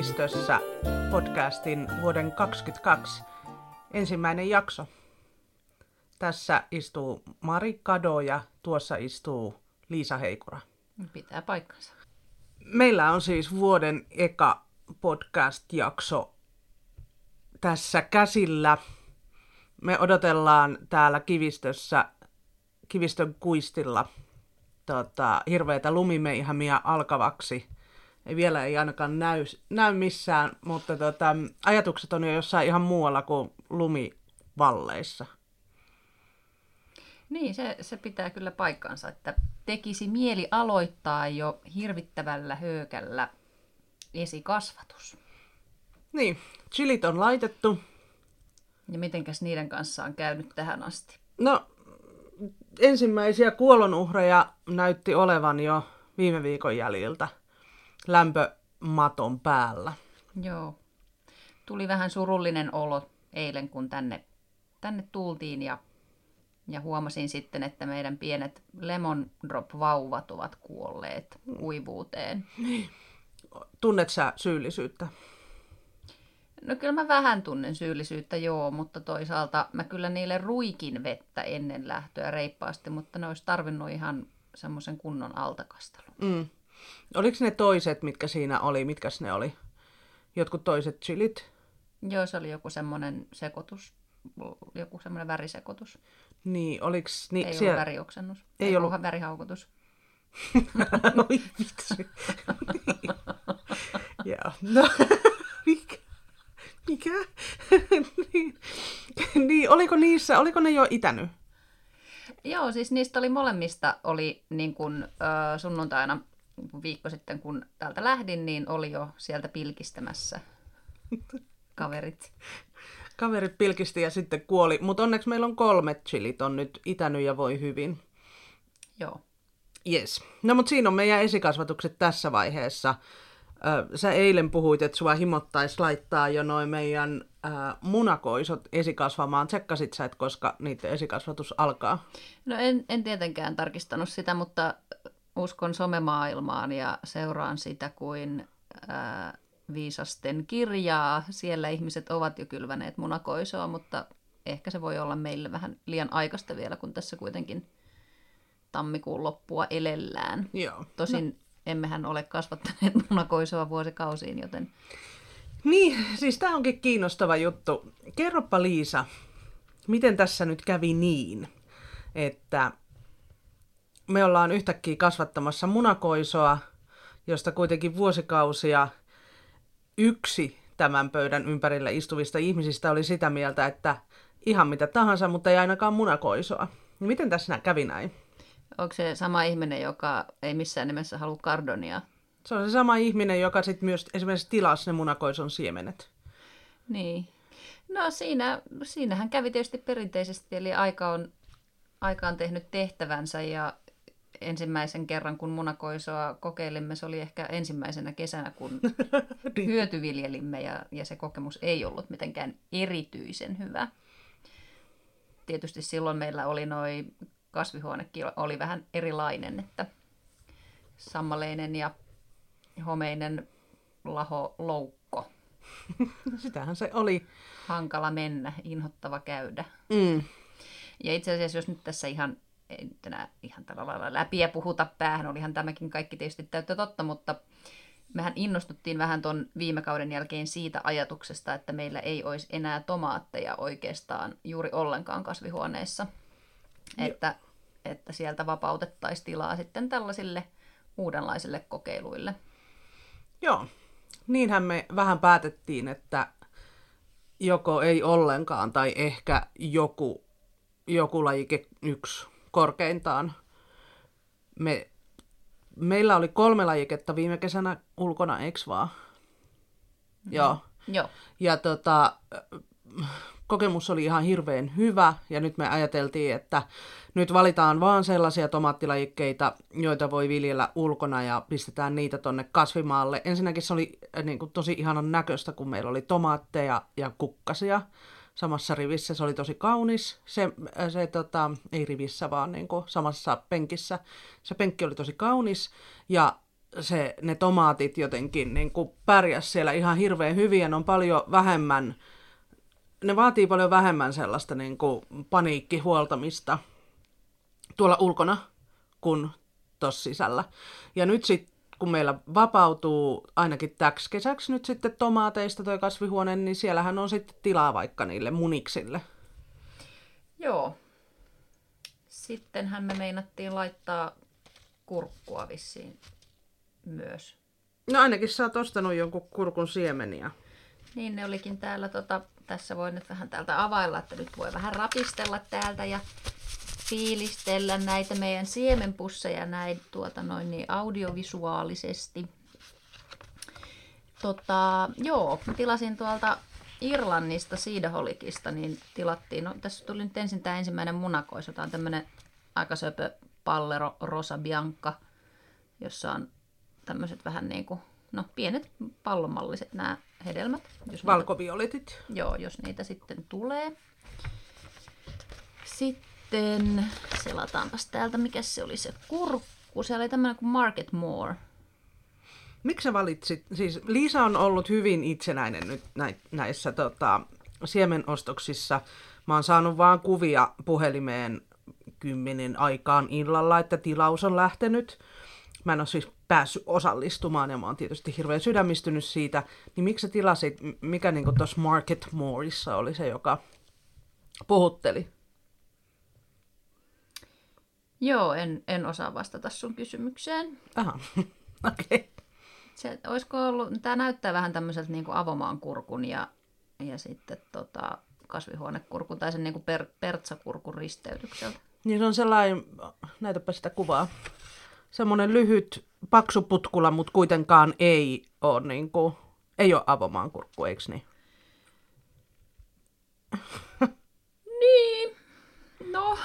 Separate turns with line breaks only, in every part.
Kivistössä podcastin vuoden 2022 ensimmäinen jakso. Tässä istuu Mari Kado ja tuossa istuu Liisa Heikura.
Pitää paikkansa.
Meillä on siis vuoden eka podcast-jakso tässä käsillä. Me odotellaan täällä Kivistössä, Kivistön kuistilla tota, hirveitä lumimeihämiä alkavaksi. Ei vielä ei ainakaan näy, näy missään, mutta tota, ajatukset on jo jossain ihan muualla kuin lumivalleissa.
Niin, se, se pitää kyllä paikkansa, että tekisi mieli aloittaa jo hirvittävällä höökällä esikasvatus.
Niin, chilit on laitettu.
Ja mitenkäs niiden kanssa on käynyt tähän asti?
No, ensimmäisiä kuolonuhreja näytti olevan jo viime viikon jäljiltä lämpömaton päällä.
Joo. Tuli vähän surullinen olo eilen, kun tänne, tänne tultiin ja, ja huomasin sitten, että meidän pienet lemon drop-vauvat ovat kuolleet kuivuuteen.
Tunnet sä syyllisyyttä?
No kyllä mä vähän tunnen syyllisyyttä, joo, mutta toisaalta mä kyllä niille ruikin vettä ennen lähtöä reippaasti, mutta ne olisi tarvinnut ihan semmoisen kunnon altakastelun.
Mm. Oliko ne toiset, mitkä siinä oli? Mitkäs ne oli? Jotkut toiset chilit?
Joo, se oli joku semmoinen sekoitus, joku semmoinen värisekoitus.
Niin, oliks... Niin,
Ei siellä... ollut värioksennus.
Ei,
Ei
ollut...
värihaukotus.
Oi vitsi. niin. Joo. No, mikä? Mikä? niin. niin, oliko niissä, oliko ne jo itänyt?
Joo, siis niistä oli molemmista, oli niin kuin, äh, sunnuntaina viikko sitten, kun täältä lähdin, niin oli jo sieltä pilkistämässä kaverit.
Kaverit pilkisti ja sitten kuoli, mutta onneksi meillä on kolmet chilit on nyt itänyt ja voi hyvin.
Joo.
Yes. No mutta siinä on meidän esikasvatukset tässä vaiheessa. Sä eilen puhuit, että sua himottaisi laittaa jo noin meidän munakoisot esikasvamaan. Tsekkasit sä, että koska niiden esikasvatus alkaa?
No en, en tietenkään tarkistanut sitä, mutta uskon somemaailmaan ja seuraan sitä kuin ää, viisasten kirjaa. Siellä ihmiset ovat jo kylväneet munakoisoa, mutta ehkä se voi olla meille vähän liian aikaista vielä, kun tässä kuitenkin tammikuun loppua elellään.
Joo.
Tosin no. emmehän ole kasvattaneet munakoisoa vuosikausiin, joten...
Niin, siis tämä onkin kiinnostava juttu. Kerropa Liisa, miten tässä nyt kävi niin, että me ollaan yhtäkkiä kasvattamassa munakoisoa, josta kuitenkin vuosikausia yksi tämän pöydän ympärillä istuvista ihmisistä oli sitä mieltä, että ihan mitä tahansa, mutta ei ainakaan munakoisoa. Miten tässä kävi näin?
Onko se sama ihminen, joka ei missään nimessä halua kardonia?
Se on se sama ihminen, joka sitten myös esimerkiksi tilasi ne munakoison siemenet.
Niin. No siinä, siinähän kävi tietysti perinteisesti, eli aika on, aika on tehnyt tehtävänsä ja ensimmäisen kerran, kun munakoisoa kokeilimme, se oli ehkä ensimmäisenä kesänä, kun niin. hyötyviljelimme ja, ja se kokemus ei ollut mitenkään erityisen hyvä. Tietysti silloin meillä oli noin kasvihuonekin oli vähän erilainen, että sammaleinen ja homeinen laho loukko.
Sitähän se oli.
Hankala mennä, inhottava käydä.
Mm.
Ja itse asiassa, jos nyt tässä ihan ei nyt enää ihan tällä lailla läpi ja puhuta päähän, olihan tämäkin kaikki tietysti täyttä totta, mutta mehän innostuttiin vähän tuon viime kauden jälkeen siitä ajatuksesta, että meillä ei olisi enää tomaatteja oikeastaan juuri ollenkaan kasvihuoneessa. Että, että sieltä vapautettaisiin tilaa sitten tällaisille uudenlaisille kokeiluille.
Joo, niinhän me vähän päätettiin, että joko ei ollenkaan tai ehkä joku, joku lajike yksi korkeintaan. Me, meillä oli kolme lajiketta viime kesänä ulkona, eikö vaan? Mm-hmm. Joo.
Joo.
Ja tota, kokemus oli ihan hirveän hyvä, ja nyt me ajateltiin, että nyt valitaan vaan sellaisia tomaattilajikkeita, joita voi viljellä ulkona, ja pistetään niitä tonne kasvimaalle. Ensinnäkin se oli äh, niin kuin, tosi ihanan näköistä, kun meillä oli tomaatteja ja kukkasia samassa rivissä. Se oli tosi kaunis. Se, se tota, ei rivissä, vaan niin kuin samassa penkissä. Se penkki oli tosi kaunis. Ja se, ne tomaatit jotenkin niin kuin pärjäs siellä ihan hirveän hyvin ja ne on paljon vähemmän, ne vaatii paljon vähemmän sellaista niin kuin paniikkihuoltamista tuolla ulkona kuin tuossa sisällä. Ja nyt sitten kun meillä vapautuu ainakin täksi kesäksi nyt sitten tomaateista toi kasvihuone, niin siellähän on sitten tilaa vaikka niille muniksille.
Joo. Sittenhän me meinattiin laittaa kurkkua vissiin myös.
No ainakin sä oot ostanut jonkun kurkun siemeniä.
Niin ne olikin täällä, tota, tässä voi nyt vähän täältä availla, että nyt voi vähän rapistella täältä ja fiilistellä näitä meidän siemenpusseja näin tuota noin niin audiovisuaalisesti. Tota, joo, tilasin tuolta Irlannista siidaholikista, niin tilattiin, no tässä tuli nyt ensin tämä ensimmäinen munakois, jota on tämmöinen aika söpö pallero Rosa Bianca, jossa on tämmöiset vähän niin kuin, no pienet pallomalliset nämä hedelmät.
Jos Valkovioletit.
Niitä, joo, jos niitä sitten tulee. Sitten selataanpas täältä, mikä se oli se kurkku. Se oli tämmöinen kuin Market More.
Miksi sä valitsit, siis Liisa on ollut hyvin itsenäinen nyt näissä tota, siemenostoksissa. Mä oon saanut vaan kuvia puhelimeen kymmenen aikaan illalla, että tilaus on lähtenyt. Mä en ole siis päässyt osallistumaan ja mä oon tietysti hirveän sydämistynyt siitä. Niin miksi sä tilasit, mikä niin tuossa Market Moreissa oli se, joka puhutteli?
Joo, en, en osaa vastata sun kysymykseen.
Aha, okei. Okay.
Se, olisiko ollut, tämä näyttää vähän tämmöiseltä niin avomaan kurkun ja, ja sitten tota, kasvihuonekurkun tai sen niin kuin per, pertsakurkun risteytykseltä.
Niin se on sellainen, näytäpä sitä kuvaa, semmoinen lyhyt, paksu putkula, mutta kuitenkaan ei ole, niin kuin, ei ole avomaan kurkku, eikö niin?
niin, no.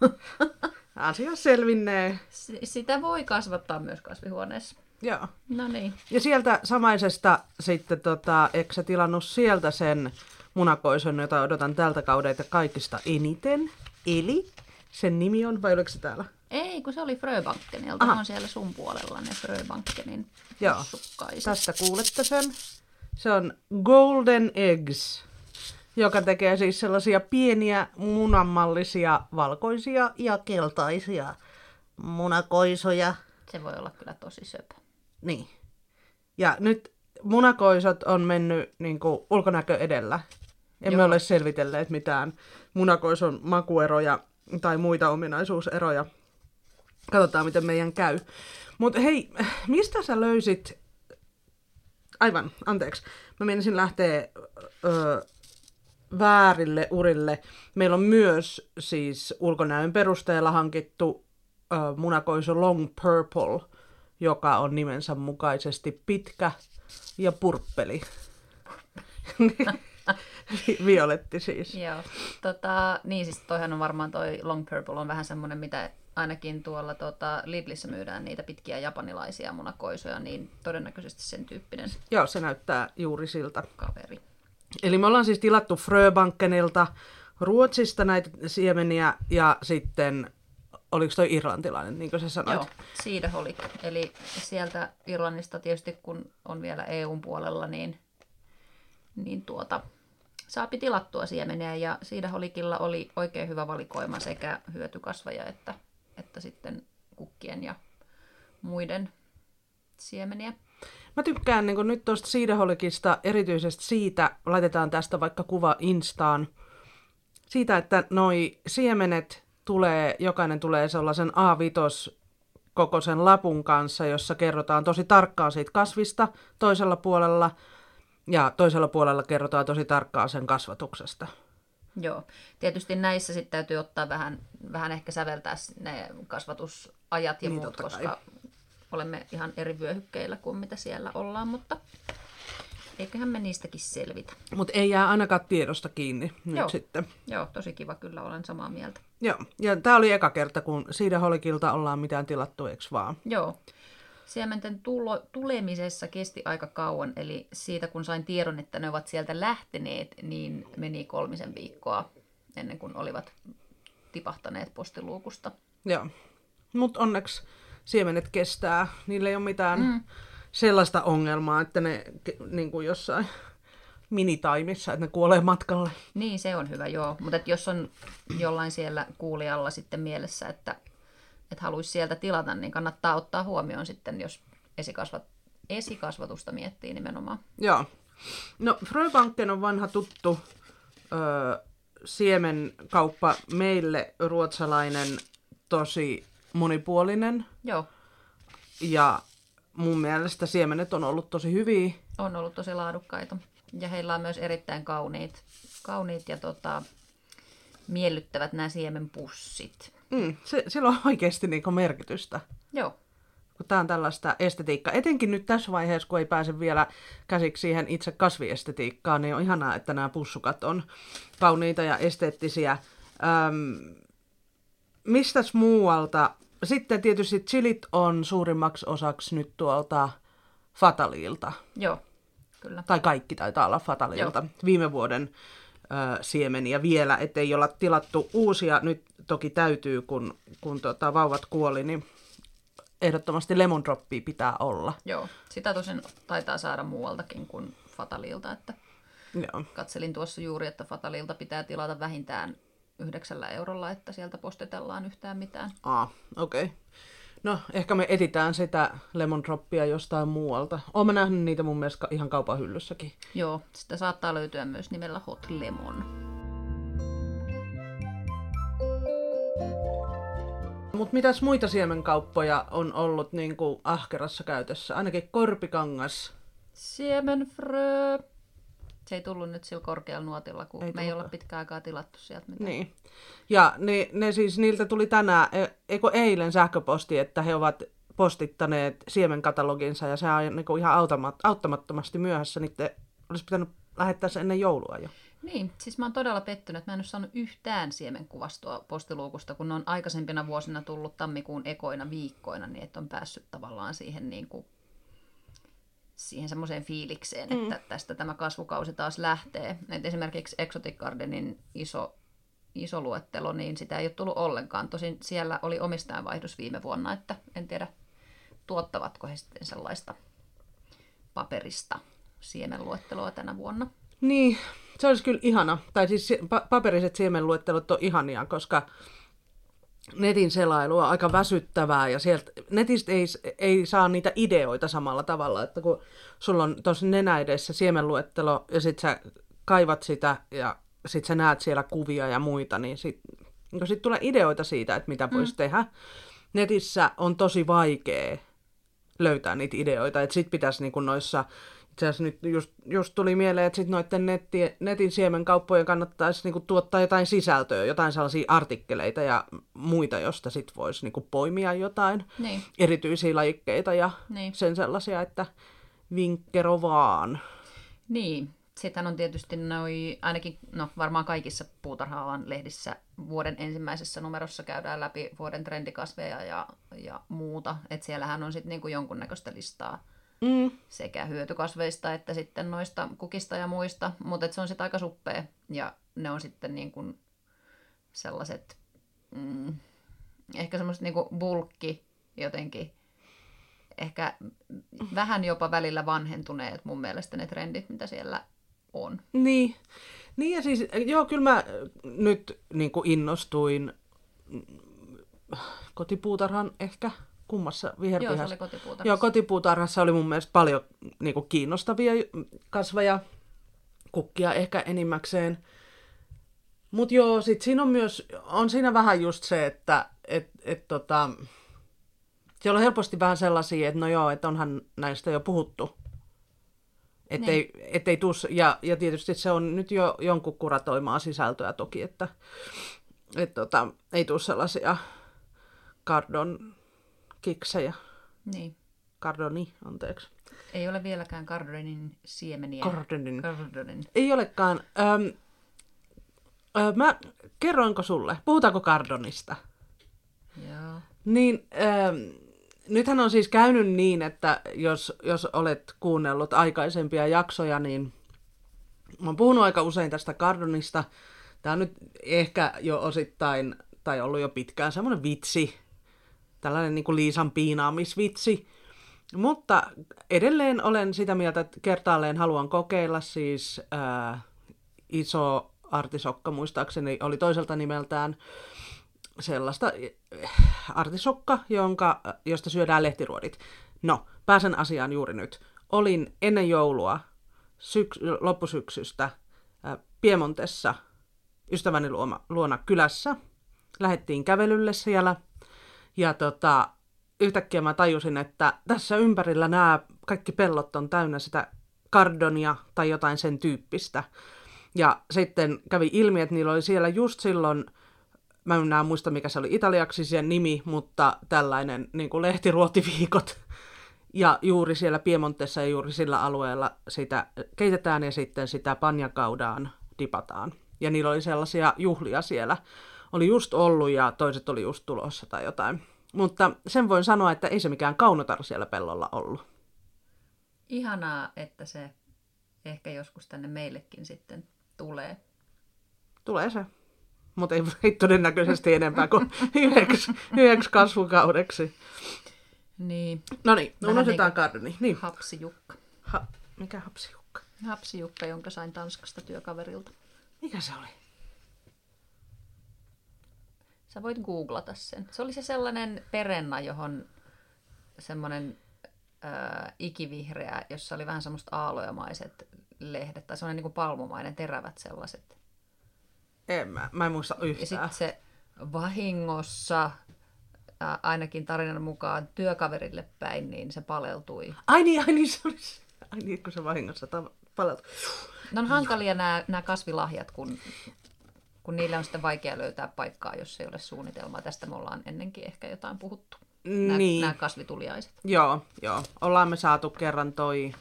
Asia selvinnee.
S- sitä voi kasvattaa myös kasvihuoneessa.
Joo.
No niin.
Ja sieltä samaisesta sitten, tota, eikö sä tilannut sieltä sen munakoison, jota odotan tältä kaudelta kaikista eniten? Eli sen nimi on, vai oliko se täällä?
Ei, kun se oli Fröbankenilta. On siellä sun puolella ne Fröbankenin
Joo, tästä kuulette sen. Se on Golden Eggs, joka tekee siis sellaisia pieniä munanmallisia valkoisia ja keltaisia munakoisoja.
Se voi olla kyllä tosi söpö.
Niin. Ja nyt munakoisot on mennyt niin kuin, ulkonäkö edellä. Emme Joo. ole selvitelleet mitään munakoison makueroja tai muita ominaisuuseroja. Katsotaan, miten meidän käy. Mutta hei, mistä sä löysit... Aivan, anteeksi. Mä menisin lähteä ö, väärille urille. Meillä on myös siis ulkonäön perusteella hankittu ö, munakoiso Long Purple, joka on nimensä mukaisesti pitkä ja purppeli. Violetti siis.
Joo. Tota, niin siis toihan on varmaan toi Long Purple on vähän semmoinen, mitä ainakin tuolla tota, Lidlissä myydään niitä pitkiä japanilaisia munakoisoja, niin todennäköisesti sen tyyppinen.
Joo, se näyttää juuri siltä.
Kaveri.
Eli me ollaan siis tilattu Fröbankenilta Ruotsista näitä siemeniä ja sitten, oliko toi irlantilainen, niin kuin sä sanoit? Joo,
Siidaholik. Eli sieltä Irlannista tietysti, kun on vielä EUn puolella, niin, niin tuota, saapi tilattua siemeniä ja Siidaholikilla oli oikein hyvä valikoima sekä hyötykasvaja että, että sitten kukkien ja muiden siemeniä.
Mä tykkään niin nyt tuosta siidaholikista erityisesti siitä, laitetaan tästä vaikka kuva Instaan, siitä, että noi siemenet tulee, jokainen tulee sellaisen A5 kokoisen lapun kanssa, jossa kerrotaan tosi tarkkaan siitä kasvista toisella puolella ja toisella puolella kerrotaan tosi tarkkaan sen kasvatuksesta.
Joo. Tietysti näissä sitten täytyy ottaa vähän, vähän ehkä säveltää ne kasvatusajat ja niin, muut, koska kai. Olemme ihan eri vyöhykkeillä kuin mitä siellä ollaan, mutta eiköhän me niistäkin selvitä.
Mutta ei jää ainakaan tiedosta kiinni nyt
Joo.
sitten.
Joo, tosi kiva, kyllä olen samaa mieltä.
Joo, ja tämä oli eka kerta, kun siitä Holikilta ollaan mitään tilattu, eikö vaan?
Joo. Siementen tulo, tulemisessa kesti aika kauan, eli siitä kun sain tiedon, että ne ovat sieltä lähteneet, niin meni kolmisen viikkoa ennen kuin olivat tipahtaneet postiluukusta.
Joo, mutta onneksi siemenet kestää. Niillä ei ole mitään mm. sellaista ongelmaa, että ne niin kuin jossain minitaimissa, että ne kuolee matkalle.
Niin, se on hyvä, joo. Mutta jos on jollain siellä kuulijalla sitten mielessä, että, että haluaisi sieltä tilata, niin kannattaa ottaa huomioon sitten, jos esikasvat, esikasvatusta miettii nimenomaan.
Joo. No, Fröbanken on vanha tuttu öö, siemenkauppa meille, ruotsalainen, tosi monipuolinen.
Joo.
Ja mun mielestä siemenet on ollut tosi hyviä.
On ollut tosi laadukkaita. Ja heillä on myös erittäin kauniit, kauniit ja tota, miellyttävät nämä siemenpussit.
Mm, se, sillä on oikeasti niinku merkitystä.
Joo.
Kun tämä on tällaista estetiikkaa. Etenkin nyt tässä vaiheessa, kun ei pääse vielä käsiksi siihen itse kasviestetiikkaan, niin on ihanaa, että nämä pussukat on kauniita ja esteettisiä. Öm, mistäs muualta? Sitten tietysti chilit on suurimmaksi osaksi nyt tuolta Fatalilta.
Joo, kyllä.
Tai kaikki taitaa olla Fatalilta. Joo. Viime vuoden ö, siemeniä vielä, ettei olla tilattu uusia. Nyt toki täytyy, kun, kun tota, vauvat kuoli, niin ehdottomasti lemon droppia pitää olla.
Joo, sitä tosin taitaa saada muualtakin kuin Fatalilta, että
Joo.
katselin tuossa juuri, että Fatalilta pitää tilata vähintään yhdeksällä eurolla, että sieltä postetellaan yhtään mitään.
Ah, okei. Okay. No, ehkä me etitään sitä lemon droppia jostain muualta. Olen nähnyt niitä mun mielestä ihan kaupan hyllyssäkin.
Joo, sitä saattaa löytyä myös nimellä Hot Lemon.
Mutta mitäs muita siemenkauppoja on ollut niin kuin ahkerassa käytössä? Ainakin korpikangas.
Siemenfrö. Se ei tullut nyt sillä korkealla nuotilla, kun
Ei
me ei olla pitkään aikaa tilattu sieltä mitään.
Niin. Ja ne, ne siis, niiltä tuli tänään, e- eikö eilen sähköposti, että he ovat postittaneet siemenkataloginsa ja se on niin ihan automat, auttamattomasti myöhässä, niin te olisi pitänyt lähettää se ennen joulua jo.
Niin, siis mä oon todella pettynyt, että mä en ole saanut yhtään siemenkuvastoa postiluukusta, kun ne on aikaisempina vuosina tullut tammikuun ekoina viikkoina, niin että on päässyt tavallaan siihen, niin kuin, siihen semmoiseen fiilikseen, mm. että tästä tämä kasvukausi taas lähtee. Et esimerkiksi Exotic Gardenin iso, iso luettelo, niin sitä ei ole tullut ollenkaan. Tosin siellä oli omistajanvaihdos viime vuonna, että en tiedä tuottavatko he sitten sellaista paperista siemenluetteloa tänä vuonna.
Niin, se olisi kyllä ihana. Tai siis si- pa- paperiset siemenluettelot on ihania, koska netin selailu on aika väsyttävää ja sieltä netistä ei, ei saa niitä ideoita samalla tavalla, että kun sulla on tuossa nenä edessä siemenluettelo ja sit sä kaivat sitä ja sit sä näet siellä kuvia ja muita, niin sit, niin sit tulee ideoita siitä, että mitä voisi tehdä. Netissä on tosi vaikea löytää niitä ideoita, että sit pitäisi niin noissa itse asiassa nyt just, just tuli mieleen, että sit noiden netti, netin siemenkauppojen kannattaisi niinku tuottaa jotain sisältöä, jotain sellaisia artikkeleita ja muita, josta sit voisi niinku poimia jotain
Niin.
erityisiä lajikkeita ja
Niin.
sen sellaisia, että vinkkero vaan.
Niin, sitten on tietysti noi, ainakin no, varmaan kaikissa puutarha-alan lehdissä vuoden ensimmäisessä numerossa käydään läpi vuoden trendikasveja ja, ja muuta. Että siellähän on sitten niinku jonkunnäköistä listaa
Mm.
sekä hyötykasveista että sitten noista kukista ja muista, mutta se on sitten aika suppea ja ne on sitten niin kuin sellaiset, mm, ehkä semmoiset niin bulkki jotenkin, ehkä vähän jopa välillä vanhentuneet mun mielestä ne trendit, mitä siellä on.
Niin. niin ja siis, joo, kyllä mä nyt niin kuin innostuin mm, kotipuutarhan ehkä kummassa
Joo, se
viherpihassa.
oli kotipuutarhassa.
Joo, kotipuutarhassa oli mun mielestä paljon niin kuin, kiinnostavia kasveja, kukkia ehkä enimmäkseen. Mutta joo, sit siinä on myös, on siinä vähän just se, että et, et, tota, siellä on helposti vähän sellaisia, että no joo, että onhan näistä jo puhuttu. Ettei, ettei tuu, ja, ja tietysti se on nyt jo jonkun kuratoimaa sisältöä toki, että et, tota, ei tule sellaisia kardon kiksejä.
Niin.
Cardoni, anteeksi.
Ei ole vieläkään Cardonin siemeniä.
Cardonin.
Cardonin.
Ei olekaan. Öm, ö, mä kerroinko sulle, puhutaanko Cardonista?
Joo.
Niin, öm, nythän on siis käynyt niin, että jos, jos olet kuunnellut aikaisempia jaksoja, niin mä oon puhunut aika usein tästä Cardonista. Tämä on nyt ehkä jo osittain, tai ollut jo pitkään semmoinen vitsi, tällainen niin kuin Liisan piinaamisvitsi. Mutta edelleen olen sitä mieltä, että kertaalleen haluan kokeilla siis ää, iso artisokka, muistaakseni oli toiselta nimeltään sellaista artisokka, jonka, josta syödään lehtiruodit. No, pääsen asiaan juuri nyt. Olin ennen joulua syks- loppusyksystä ää, Piemontessa ystäväni luoma, luona kylässä. Lähettiin kävelylle siellä. Ja tota, yhtäkkiä mä tajusin, että tässä ympärillä nämä kaikki pellot on täynnä sitä kardonia tai jotain sen tyyppistä. Ja sitten kävi ilmi, että niillä oli siellä just silloin, mä en enää muista mikä se oli italiaksi sen nimi, mutta tällainen niin kuin lehtiruotiviikot. Ja juuri siellä Piemontessa ja juuri sillä alueella sitä keitetään ja sitten sitä panjakaudaan dipataan. Ja niillä oli sellaisia juhlia siellä. Oli just ollut ja toiset oli just tulossa tai jotain. Mutta sen voin sanoa, että ei se mikään kaunotar siellä pellolla ollut.
Ihanaa, että se ehkä joskus tänne meillekin sitten tulee.
Tulee se. Mutta ei, ei todennäköisesti enempää kuin yhdeksi, yhdeksi kasvukaudeksi.
Niin.
No niin, unohdetaan
niinku
kardoni. Niin.
Hapsijukka.
Ha, mikä hapsijukka?
Hapsijukka, jonka sain Tanskasta työkaverilta.
Mikä se oli?
Sä voit googlata sen. Se oli se sellainen perenna, johon semmoinen äh, ikivihreä, jossa oli vähän semmoista aalojamaiset lehdet, tai semmoinen niin kuin palmumainen, terävät sellaiset.
En mä, mä en muista
Ja
yhtään.
sitten se vahingossa, äh, ainakin tarinan mukaan työkaverille päin, niin se paleltui.
Ai niin, ai niin, se oli se. Ai niin, kun se vahingossa ta- paleltu.
Ne on hankalia nämä, nämä kasvilahjat, kun, kun niillä on sitten vaikea löytää paikkaa, jos ei ole suunnitelmaa. Tästä me ollaan ennenkin ehkä jotain puhuttu. Nämä,
Niin.
nämä kasvituliaiset.
Joo, joo. Ollaan me saatu kerran toi,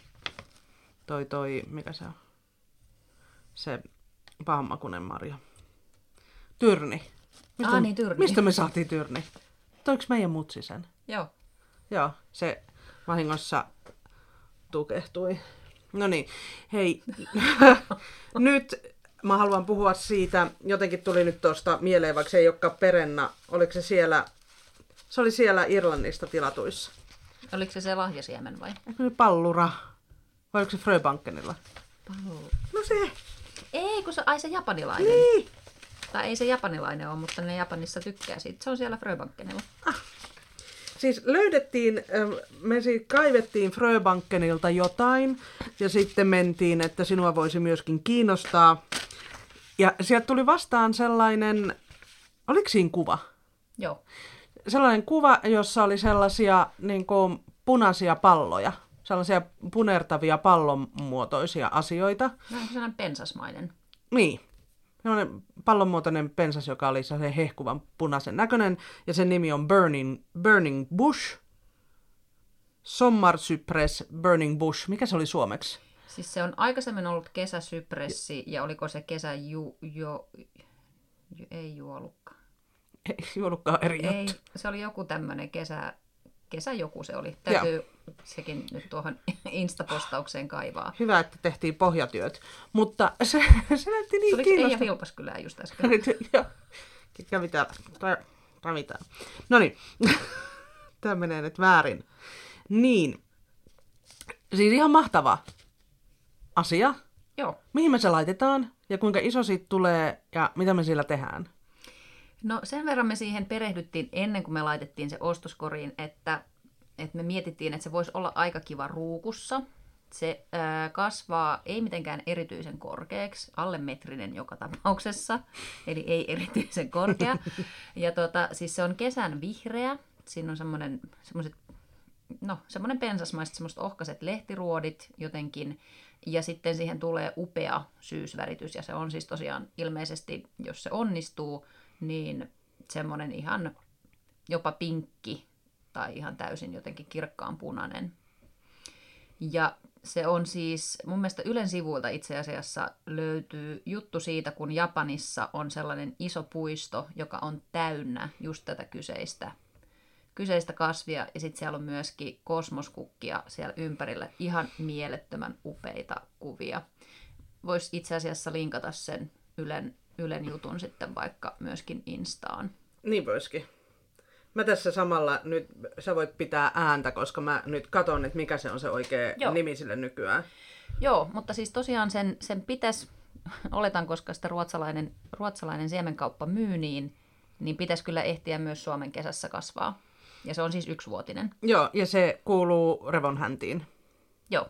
toi, toi, mikä se on? Se pahanmakunen marja. Tyrni.
Aa, niin, tyrni.
Mistä me saatiin tyrni? Toiks meidän mutsi sen?
Joo.
Joo, se vahingossa tukehtui. No niin, hei, nyt mä haluan puhua siitä, jotenkin tuli nyt tuosta mieleen, vaikka se ei olekaan perenna, oliko se siellä, se oli siellä Irlannista tilatuissa.
Oliko se se lahjasiemen vai?
Eikö se pallura? Vai oliko se Fröbankenilla? No se,
Ei, kun se, ai se japanilainen.
niin.
Tai ei se japanilainen ole, mutta ne Japanissa tykkää siitä. Se on siellä Fröbankenilla.
Siis löydettiin, ähm, me siis kaivettiin Fröbankenilta jotain ja sitten mentiin, että sinua voisi myöskin kiinnostaa. Ja sieltä tuli vastaan sellainen, oliko siinä kuva?
Joo.
Sellainen kuva, jossa oli sellaisia niin kuin, punaisia palloja, sellaisia punertavia pallonmuotoisia asioita.
Vähän sellainen pensasmainen.
Niin. Sellainen pallonmuotoinen pensas, joka oli sellaisen hehkuvan punaisen näköinen, ja sen nimi on Burning, Burning Bush. Sommarcypress Burning Bush. Mikä se oli suomeksi?
Siis se on aikaisemmin ollut kesäsypressi ja oliko se kesä ju, jo, ju, ei juolukka.
Ei juonutkaan eri
Ei,
juttu.
se oli joku tämmöinen kesä, kesä joku se oli. Täytyy sekin nyt tuohon Insta-postaukseen kaivaa.
Hyvä, että tehtiin pohjatyöt. Mutta se, se näytti niin
Eija
kiinnostavaa.
Vilpaskylää just äsken.
Joo. Kävi täällä. Täällä. No niin. Tämä menee nyt väärin. Niin. Siis ihan mahtava asia.
Joo.
Mihin me se laitetaan ja kuinka iso siitä tulee ja mitä me sillä tehdään?
No sen verran me siihen perehdyttiin ennen kuin me laitettiin se ostoskoriin, että, että me mietittiin, että se voisi olla aika kiva ruukussa. Se ää, kasvaa ei mitenkään erityisen korkeaksi, alle metrinen joka tapauksessa, eli ei erityisen korkea. Ja tota, siis se on kesän vihreä, siinä on semmoinen, semmoiset, no semmoinen pensasmaiset, semmoiset ohkaiset lehtiruodit jotenkin, ja sitten siihen tulee upea syysväritys, ja se on siis tosiaan ilmeisesti, jos se onnistuu, niin semmoinen ihan jopa pinkki tai ihan täysin jotenkin kirkkaan punainen. Ja se on siis, mun mielestä Ylen sivuilta itse asiassa löytyy juttu siitä, kun Japanissa on sellainen iso puisto, joka on täynnä just tätä kyseistä, kyseistä kasvia. Ja sitten siellä on myöskin kosmoskukkia siellä ympärillä. Ihan mielettömän upeita kuvia. Voisi itse asiassa linkata sen Ylen, Ylen jutun sitten vaikka myöskin Instaan.
Niin voisikin. Mä tässä samalla nyt, sä voit pitää ääntä, koska mä nyt katon, että mikä se on se oikea
Joo.
nimi sille nykyään.
Joo, mutta siis tosiaan sen, sen pitäisi, oletan, koska sitä ruotsalainen, ruotsalainen siemenkauppa myy, niin, niin pitäisi kyllä ehtiä myös Suomen kesässä kasvaa. Ja se on siis yksivuotinen.
Joo, ja se kuuluu revonhäntiin.
Joo.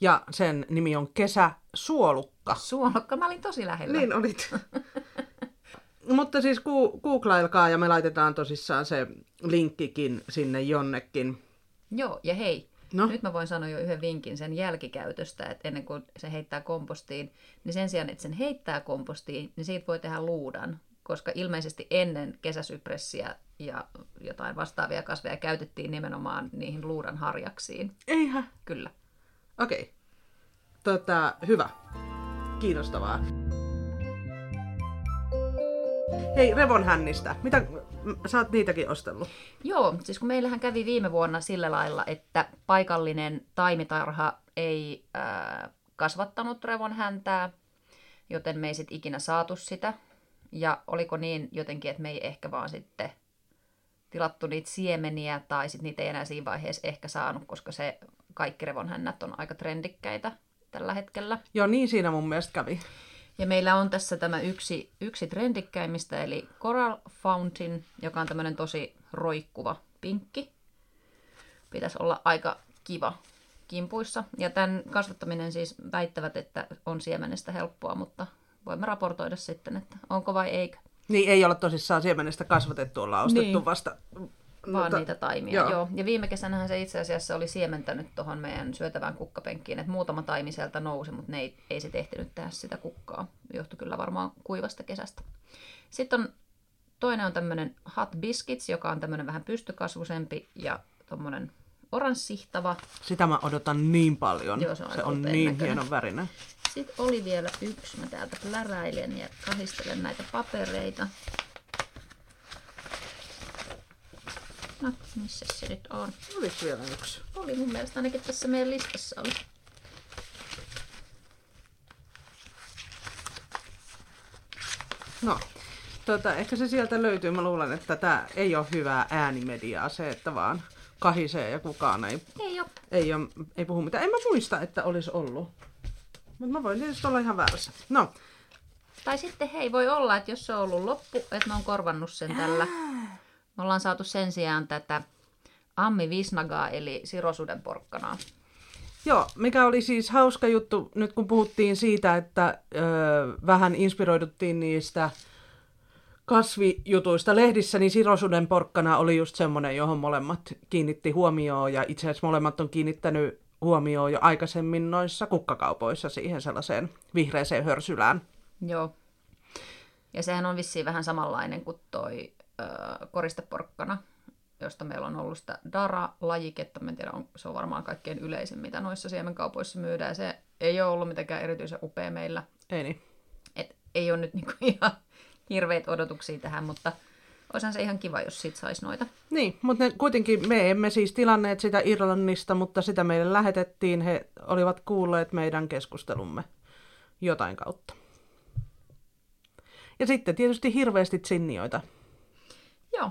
Ja sen nimi on kesäsuolukka.
Suolokka, mä olin tosi lähellä.
Niin olit. Mutta siis ku, googlailkaa ja me laitetaan tosissaan se linkkikin sinne jonnekin.
Joo, ja hei,
no.
nyt mä voin sanoa jo yhden vinkin sen jälkikäytöstä, että ennen kuin se heittää kompostiin, niin sen sijaan, että sen heittää kompostiin, niin siitä voi tehdä luudan, koska ilmeisesti ennen kesäsypressiä ja jotain vastaavia kasveja käytettiin nimenomaan niihin luudan harjaksiin.
Eihän.
Kyllä.
Okei. Okay. Tota, hyvä. Kiinnostavaa. Hei, revonhännistä. Mitä, m- sä oot niitäkin ostellut?
Joo, siis kun meillähän kävi viime vuonna sillä lailla, että paikallinen taimitarha ei ää, kasvattanut revonhäntää, joten me ei sit ikinä saatu sitä. Ja oliko niin jotenkin, että me ei ehkä vaan sitten tilattu niitä siemeniä, tai sitten niitä ei enää siinä vaiheessa ehkä saanut, koska se kaikki revonhännät on aika trendikkäitä tällä hetkellä.
Joo, niin siinä mun mielestä kävi.
Ja meillä on tässä tämä yksi, yksi trendikkäimmistä, eli Coral Fountain, joka on tämmöinen tosi roikkuva pinkki. Pitäisi olla aika kiva kimpuissa. Ja tämän kasvattaminen siis väittävät, että on siemenestä helppoa, mutta voimme raportoida sitten, että onko vai eikö.
Niin ei olla tosissaan siemenestä kasvatettu, ollaan ostettu
Niin.
vasta.
Vaan
Mutta-
niitä taimia,
joo.
joo. Ja viime kesänähän se itse asiassa oli siementänyt tuohon meidän syötävään kukkapenkkiin, että muutama taimi sieltä nousi, mutta ne ei, ei se ehtinyt tehdä sitä kukkaa. Johtui kyllä varmaan kuivasta kesästä. Sitten on, toinen on tämmöinen Hot Biscuits, joka on tämmöinen vähän pystykasvusempi ja tuommoinen oranssihtava.
Sitä mä odotan niin paljon.
Joo, se on
se on niin
näköinen.
hienon värinen.
Sitten oli vielä yksi, mä täältä pläräilen ja kahistelen näitä papereita. No, missä se nyt on?
Oliko vielä yksi?
Oli mun mielestä ainakin tässä meidän listassa oli.
No, tota, ehkä se sieltä löytyy. Mä luulen, että tämä ei ole hyvää äänimediaa, se, että vaan kahisee ja kukaan ei,
Ei oo.
ei, ole, ei puhu mitään. En mä muista, että olisi ollut. Mutta mä voin tietysti olla ihan väärässä. No,
Tai sitten hei, voi olla, että jos se on ollut loppu, että ne on korvannut sen tällä. Me ollaan saatu sen sijaan tätä Ammi Visnagaa, eli sirosuden porkkanaa.
Joo, mikä oli siis hauska juttu, nyt kun puhuttiin siitä, että ö, vähän inspiroiduttiin niistä kasvijutuista lehdissä, niin sirosuden porkkana oli just semmoinen, johon molemmat kiinnitti huomioon, ja itse asiassa molemmat on kiinnittänyt huomioon jo aikaisemmin noissa kukkakaupoissa siihen sellaiseen vihreäseen hörsylään.
Joo. Ja sehän on vissiin vähän samanlainen kuin toi ö, koristeporkkana, josta meillä on ollut sitä Dara-lajiketta. Mä en tiedä, on, se on varmaan kaikkein yleisin, mitä noissa siemenkaupoissa myydään. Se ei ole ollut mitenkään erityisen upea meillä.
Ei niin.
Et ei ole nyt niinku ihan hirveitä odotuksia tähän, mutta olisihan se ihan kiva, jos sit saisi noita.
Niin, mutta ne, kuitenkin me emme siis tilanneet sitä Irlannista, mutta sitä meille lähetettiin. He olivat kuulleet meidän keskustelumme jotain kautta. Ja sitten tietysti hirveästi sinnioita.
Joo,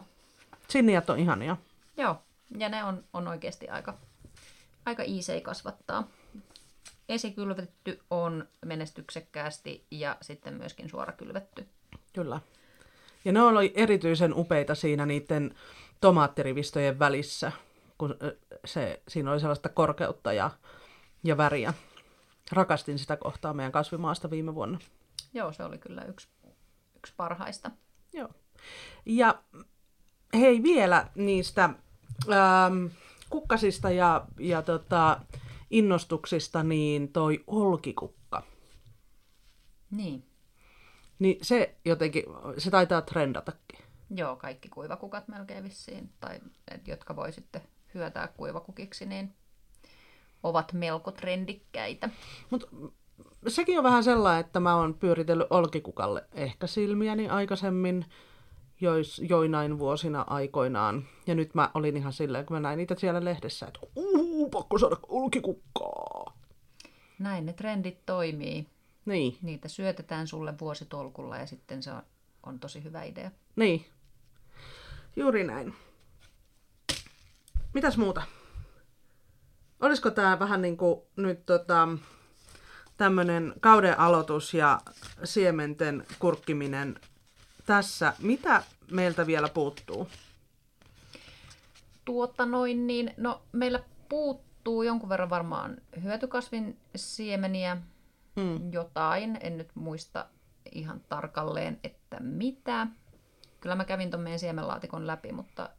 Sinniat on ihania.
joo. Ja ne on, on oikeasti aika, aika easy kasvattaa. Esikylvetty on menestyksekkäästi ja sitten myöskin suorakylvetty.
Kyllä. Ja ne oli erityisen upeita siinä niiden tomaattirivistojen välissä, kun se, siinä oli sellaista korkeutta ja, ja väriä. Rakastin sitä kohtaa meidän kasvimaasta viime vuonna.
Joo, se oli kyllä yksi, yksi parhaista.
Joo. Ja hei vielä niistä ähm, kukkasista ja, ja tota, innostuksista, niin toi olkikukka.
Niin.
Niin se jotenkin, se taitaa trendatakin.
Joo, kaikki kuivakukat melkein vissiin, tai et, jotka voi sitten hyötää kuivakukiksi, niin ovat melko trendikkäitä.
Mutta sekin on vähän sellainen, että mä oon pyöritellyt olkikukalle ehkä silmiäni aikaisemmin jois, joinain vuosina aikoinaan. Ja nyt mä olin ihan silleen, kun mä näin niitä siellä lehdessä, että uhu, pakko saada olkikukkaa.
Näin ne trendit toimii.
Niin,
Niitä syötetään sulle vuositolkulla ja sitten se on, on tosi hyvä idea.
niin. Juuri näin. Mitäs muuta? Olisiko tämä vähän niin kuin nyt tota, tämmöinen kauden aloitus ja siementen kurkkiminen tässä? Mitä meiltä vielä puuttuu?
Tuota noin, niin no meillä puuttuu jonkun verran varmaan hyötykasvin siemeniä, hmm. jotain, en nyt muista ihan tarkalleen, että mitä. Kyllä mä kävin tuon meidän siemenlaatikon läpi, mutta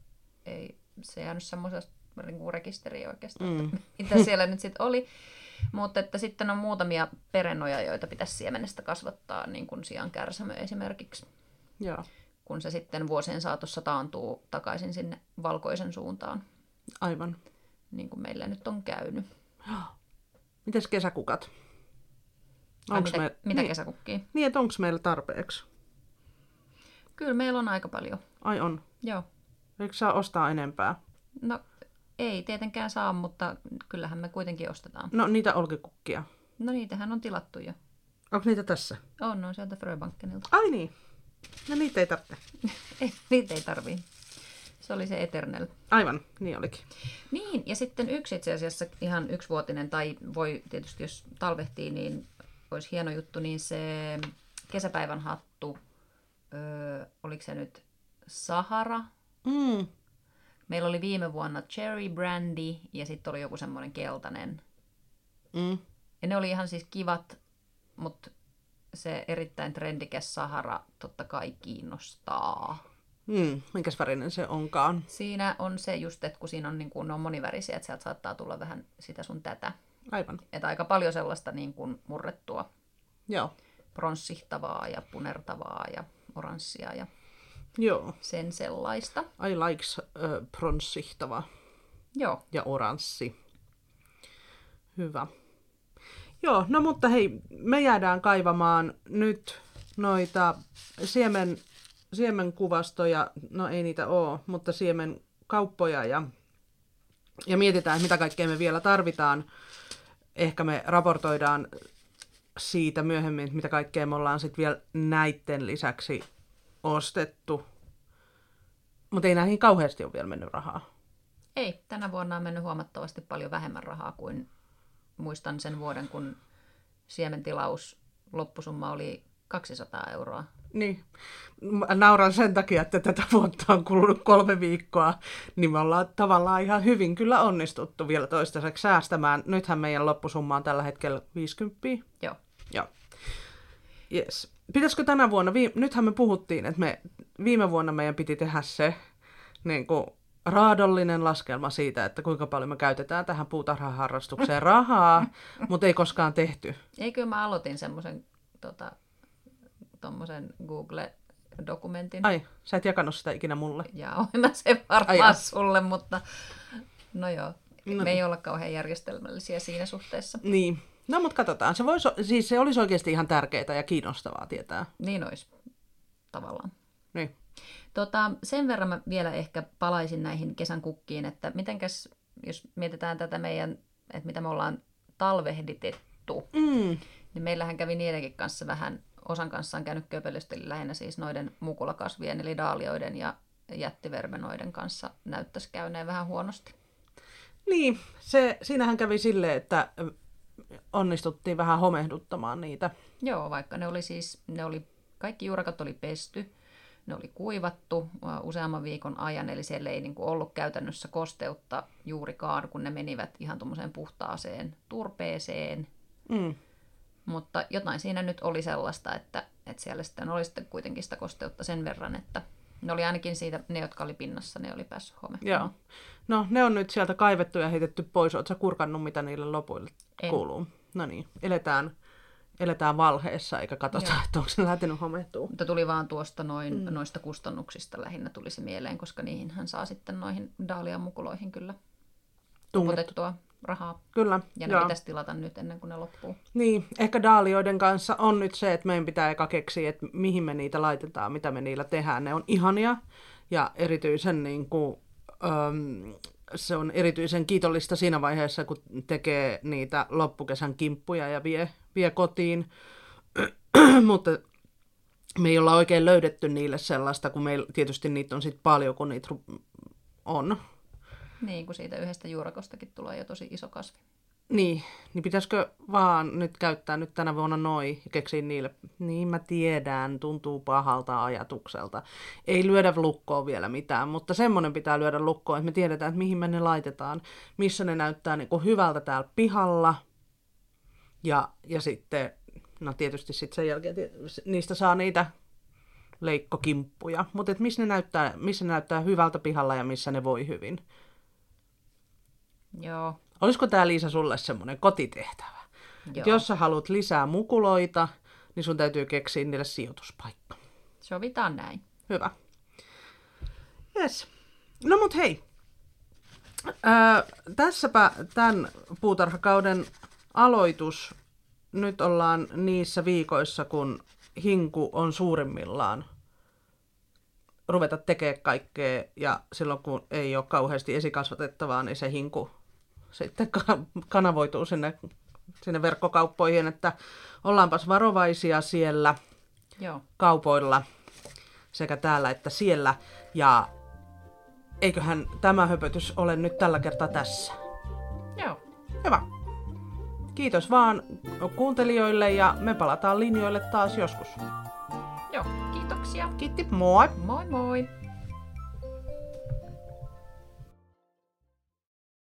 ei se jäänyt semmoisesta niin rekisteriin oikeastaan, mm. että mitä siellä nyt sitten oli. Mutta että sitten on muutamia perennoja, joita pitäisi siemenestä kasvattaa, niin kuin sian kärsämö esimerkiksi.
Joo.
Kun se sitten vuosien saatossa taantuu takaisin sinne valkoisen suuntaan.
Aivan.
Niin kuin meillä nyt on käynyt.
Mites kesäkukat?
Onks mitä, me... mitä niin, kesäkukkia?
Niin, että onko meillä tarpeeksi?
Kyllä meillä on aika paljon.
Ai on?
Joo.
Eikö saa ostaa enempää?
No ei tietenkään saa, mutta kyllähän me kuitenkin ostetaan.
No niitä olkikukkia.
No niitähän on tilattu jo.
Onko niitä tässä?
On, on sieltä Fröbankkenilta.
Ai niin. No niitä ei tarvitse.
ei, niitä ei tarvii. Se oli se Eternel.
Aivan, niin olikin.
Niin, ja sitten yksi itse asiassa ihan yksivuotinen, tai voi tietysti jos talvehtii, niin olisi hieno juttu, niin se kesäpäivän hattu, öö, oliko se nyt Sahara?
Mm.
Meillä oli viime vuonna cherry brandy ja sitten oli joku semmoinen keltainen.
Mm.
Ja ne oli ihan siis kivat, mutta se erittäin trendikäs Sahara totta kai kiinnostaa.
Mm, minkäs värinen se onkaan?
Siinä on se just, että kun siinä on, niin kuin, on monivärisiä, että sieltä saattaa tulla vähän sitä sun tätä.
Aivan.
Että aika paljon sellaista niin kuin murrettua
Joo.
pronssihtavaa ja punertavaa ja oranssia ja
Joo.
sen sellaista.
I likes uh, pronssihtava
Joo.
ja oranssi. Hyvä. Joo, no mutta hei, me jäädään kaivamaan nyt noita siemen, siemenkuvastoja, no ei niitä ole, mutta siemenkauppoja ja, ja mietitään, mitä kaikkea me vielä tarvitaan. Ehkä me raportoidaan siitä myöhemmin, että mitä kaikkea me ollaan sitten vielä näiden lisäksi ostettu. Mutta ei näihin kauheasti ole vielä mennyt rahaa.
Ei, tänä vuonna on mennyt huomattavasti paljon vähemmän rahaa kuin muistan sen vuoden, kun siementilaus loppusumma oli 200 euroa.
Niin. Mä nauran sen takia, että tätä vuotta on kulunut kolme viikkoa, niin me ollaan tavallaan ihan hyvin kyllä onnistuttu vielä toistaiseksi säästämään. Nythän meidän loppusumma on tällä hetkellä 50.
Joo.
Joo. Yes. Pitäisikö tänä vuonna, vi- nythän me puhuttiin, että me viime vuonna meidän piti tehdä se niin kuin raadollinen laskelma siitä, että kuinka paljon me käytetään tähän puutarhaharrastukseen rahaa, mutta ei koskaan tehty.
Eikö mä aloitin semmoisen tota, Google-dokumentin.
Ai, sä et jakanut sitä ikinä mulle.
Ja mä sen varmaan Ai, sulle, mutta no joo, no. me ei olla kauhean järjestelmällisiä siinä suhteessa.
Niin, no mutta katsotaan. Se, voisi, siis se olisi oikeasti ihan tärkeää ja kiinnostavaa tietää.
Niin olisi, tavallaan.
Niin.
Tota, sen verran mä vielä ehkä palaisin näihin kesän kukkiin, että mitenkäs, jos mietitään tätä meidän, että mitä me ollaan talvehditettu,
mm.
niin meillähän kävi niidenkin kanssa vähän, osan kanssa on käynyt köpelysteli lähinnä siis noiden mukulakasvien, eli daalioiden ja jättivermenoiden kanssa näyttäisi käyneen vähän huonosti.
Niin, se, siinähän kävi silleen, että onnistuttiin vähän homehduttamaan niitä.
Joo, vaikka ne oli siis, ne oli, kaikki juurakat oli pesty, ne oli kuivattu useamman viikon ajan, eli siellä ei niin kuin ollut käytännössä kosteutta juurikaan, kun ne menivät ihan tuommoiseen puhtaaseen turpeeseen.
Mm.
Mutta jotain siinä nyt oli sellaista, että, että siellä sitten oli sitten kuitenkin sitä kosteutta sen verran, että ne oli ainakin siitä, ne jotka oli pinnassa, ne oli päässyt home.
Joo. No ne on nyt sieltä kaivettu ja heitetty pois. Oletko kurkannut, mitä niille lopuille en. kuuluu? No niin, eletään eletään valheessa eikä katsota, Joo. että onko se lähtenyt homettua.
Mutta tuli vaan tuosta noin, mm. noista kustannuksista lähinnä tuli se mieleen, koska niihin hän saa sitten noihin Daalian mukuloihin kyllä tuputettua rahaa.
Kyllä.
Ja ne joo. pitäisi tilata nyt ennen kuin ne loppuu.
Niin, ehkä daalioiden kanssa on nyt se, että meidän pitää eka keksiä, että mihin me niitä laitetaan, mitä me niillä tehdään. Ne on ihania ja erityisen niin kuin, um, se on erityisen kiitollista siinä vaiheessa, kun tekee niitä loppukesän kimppuja ja vie, vie kotiin. Mutta me ei olla oikein löydetty niille sellaista, kun meillä tietysti niitä on sitten paljon, kun niitä on.
Niin, kun siitä yhdestä juurakostakin tulee jo tosi iso kasvi.
Niin, niin pitäisikö vaan nyt käyttää nyt tänä vuonna noi ja keksiä niille, niin mä tiedän, tuntuu pahalta ajatukselta. Ei lyödä lukkoon vielä mitään, mutta semmoinen pitää lyödä lukkoon, että me tiedetään, että mihin me ne laitetaan, missä ne näyttää niin kuin hyvältä täällä pihalla. Ja, ja sitten, no tietysti sitten sen jälkeen niistä saa niitä leikkokimppuja, mutta et missä, ne näyttää, missä ne näyttää hyvältä pihalla ja missä ne voi hyvin.
Joo,
Olisiko tämä Liisa sulle semmoinen kotitehtävä?
Joo.
Jos sä haluat lisää mukuloita, niin sun täytyy keksiä niille sijoituspaikka.
sovitaan näin.
Hyvä. Yes. No mut hei. Ää, tässäpä tämän puutarhakauden aloitus. Nyt ollaan niissä viikoissa, kun hinku on suurimmillaan ruveta tekemään kaikkea ja silloin kun ei ole kauheasti esikasvatettavaa, niin se hinku sitten ka- kanavoituu sinne, sinne verkkokauppoihin, että ollaanpas varovaisia siellä
Joo.
kaupoilla sekä täällä että siellä. Ja eiköhän tämä höpötys ole nyt tällä kertaa tässä.
Joo.
Hyvä. Kiitos vaan kuuntelijoille ja me palataan linjoille taas joskus.
Joo. Kiitoksia.
Kiitti, moi!
Moi moi!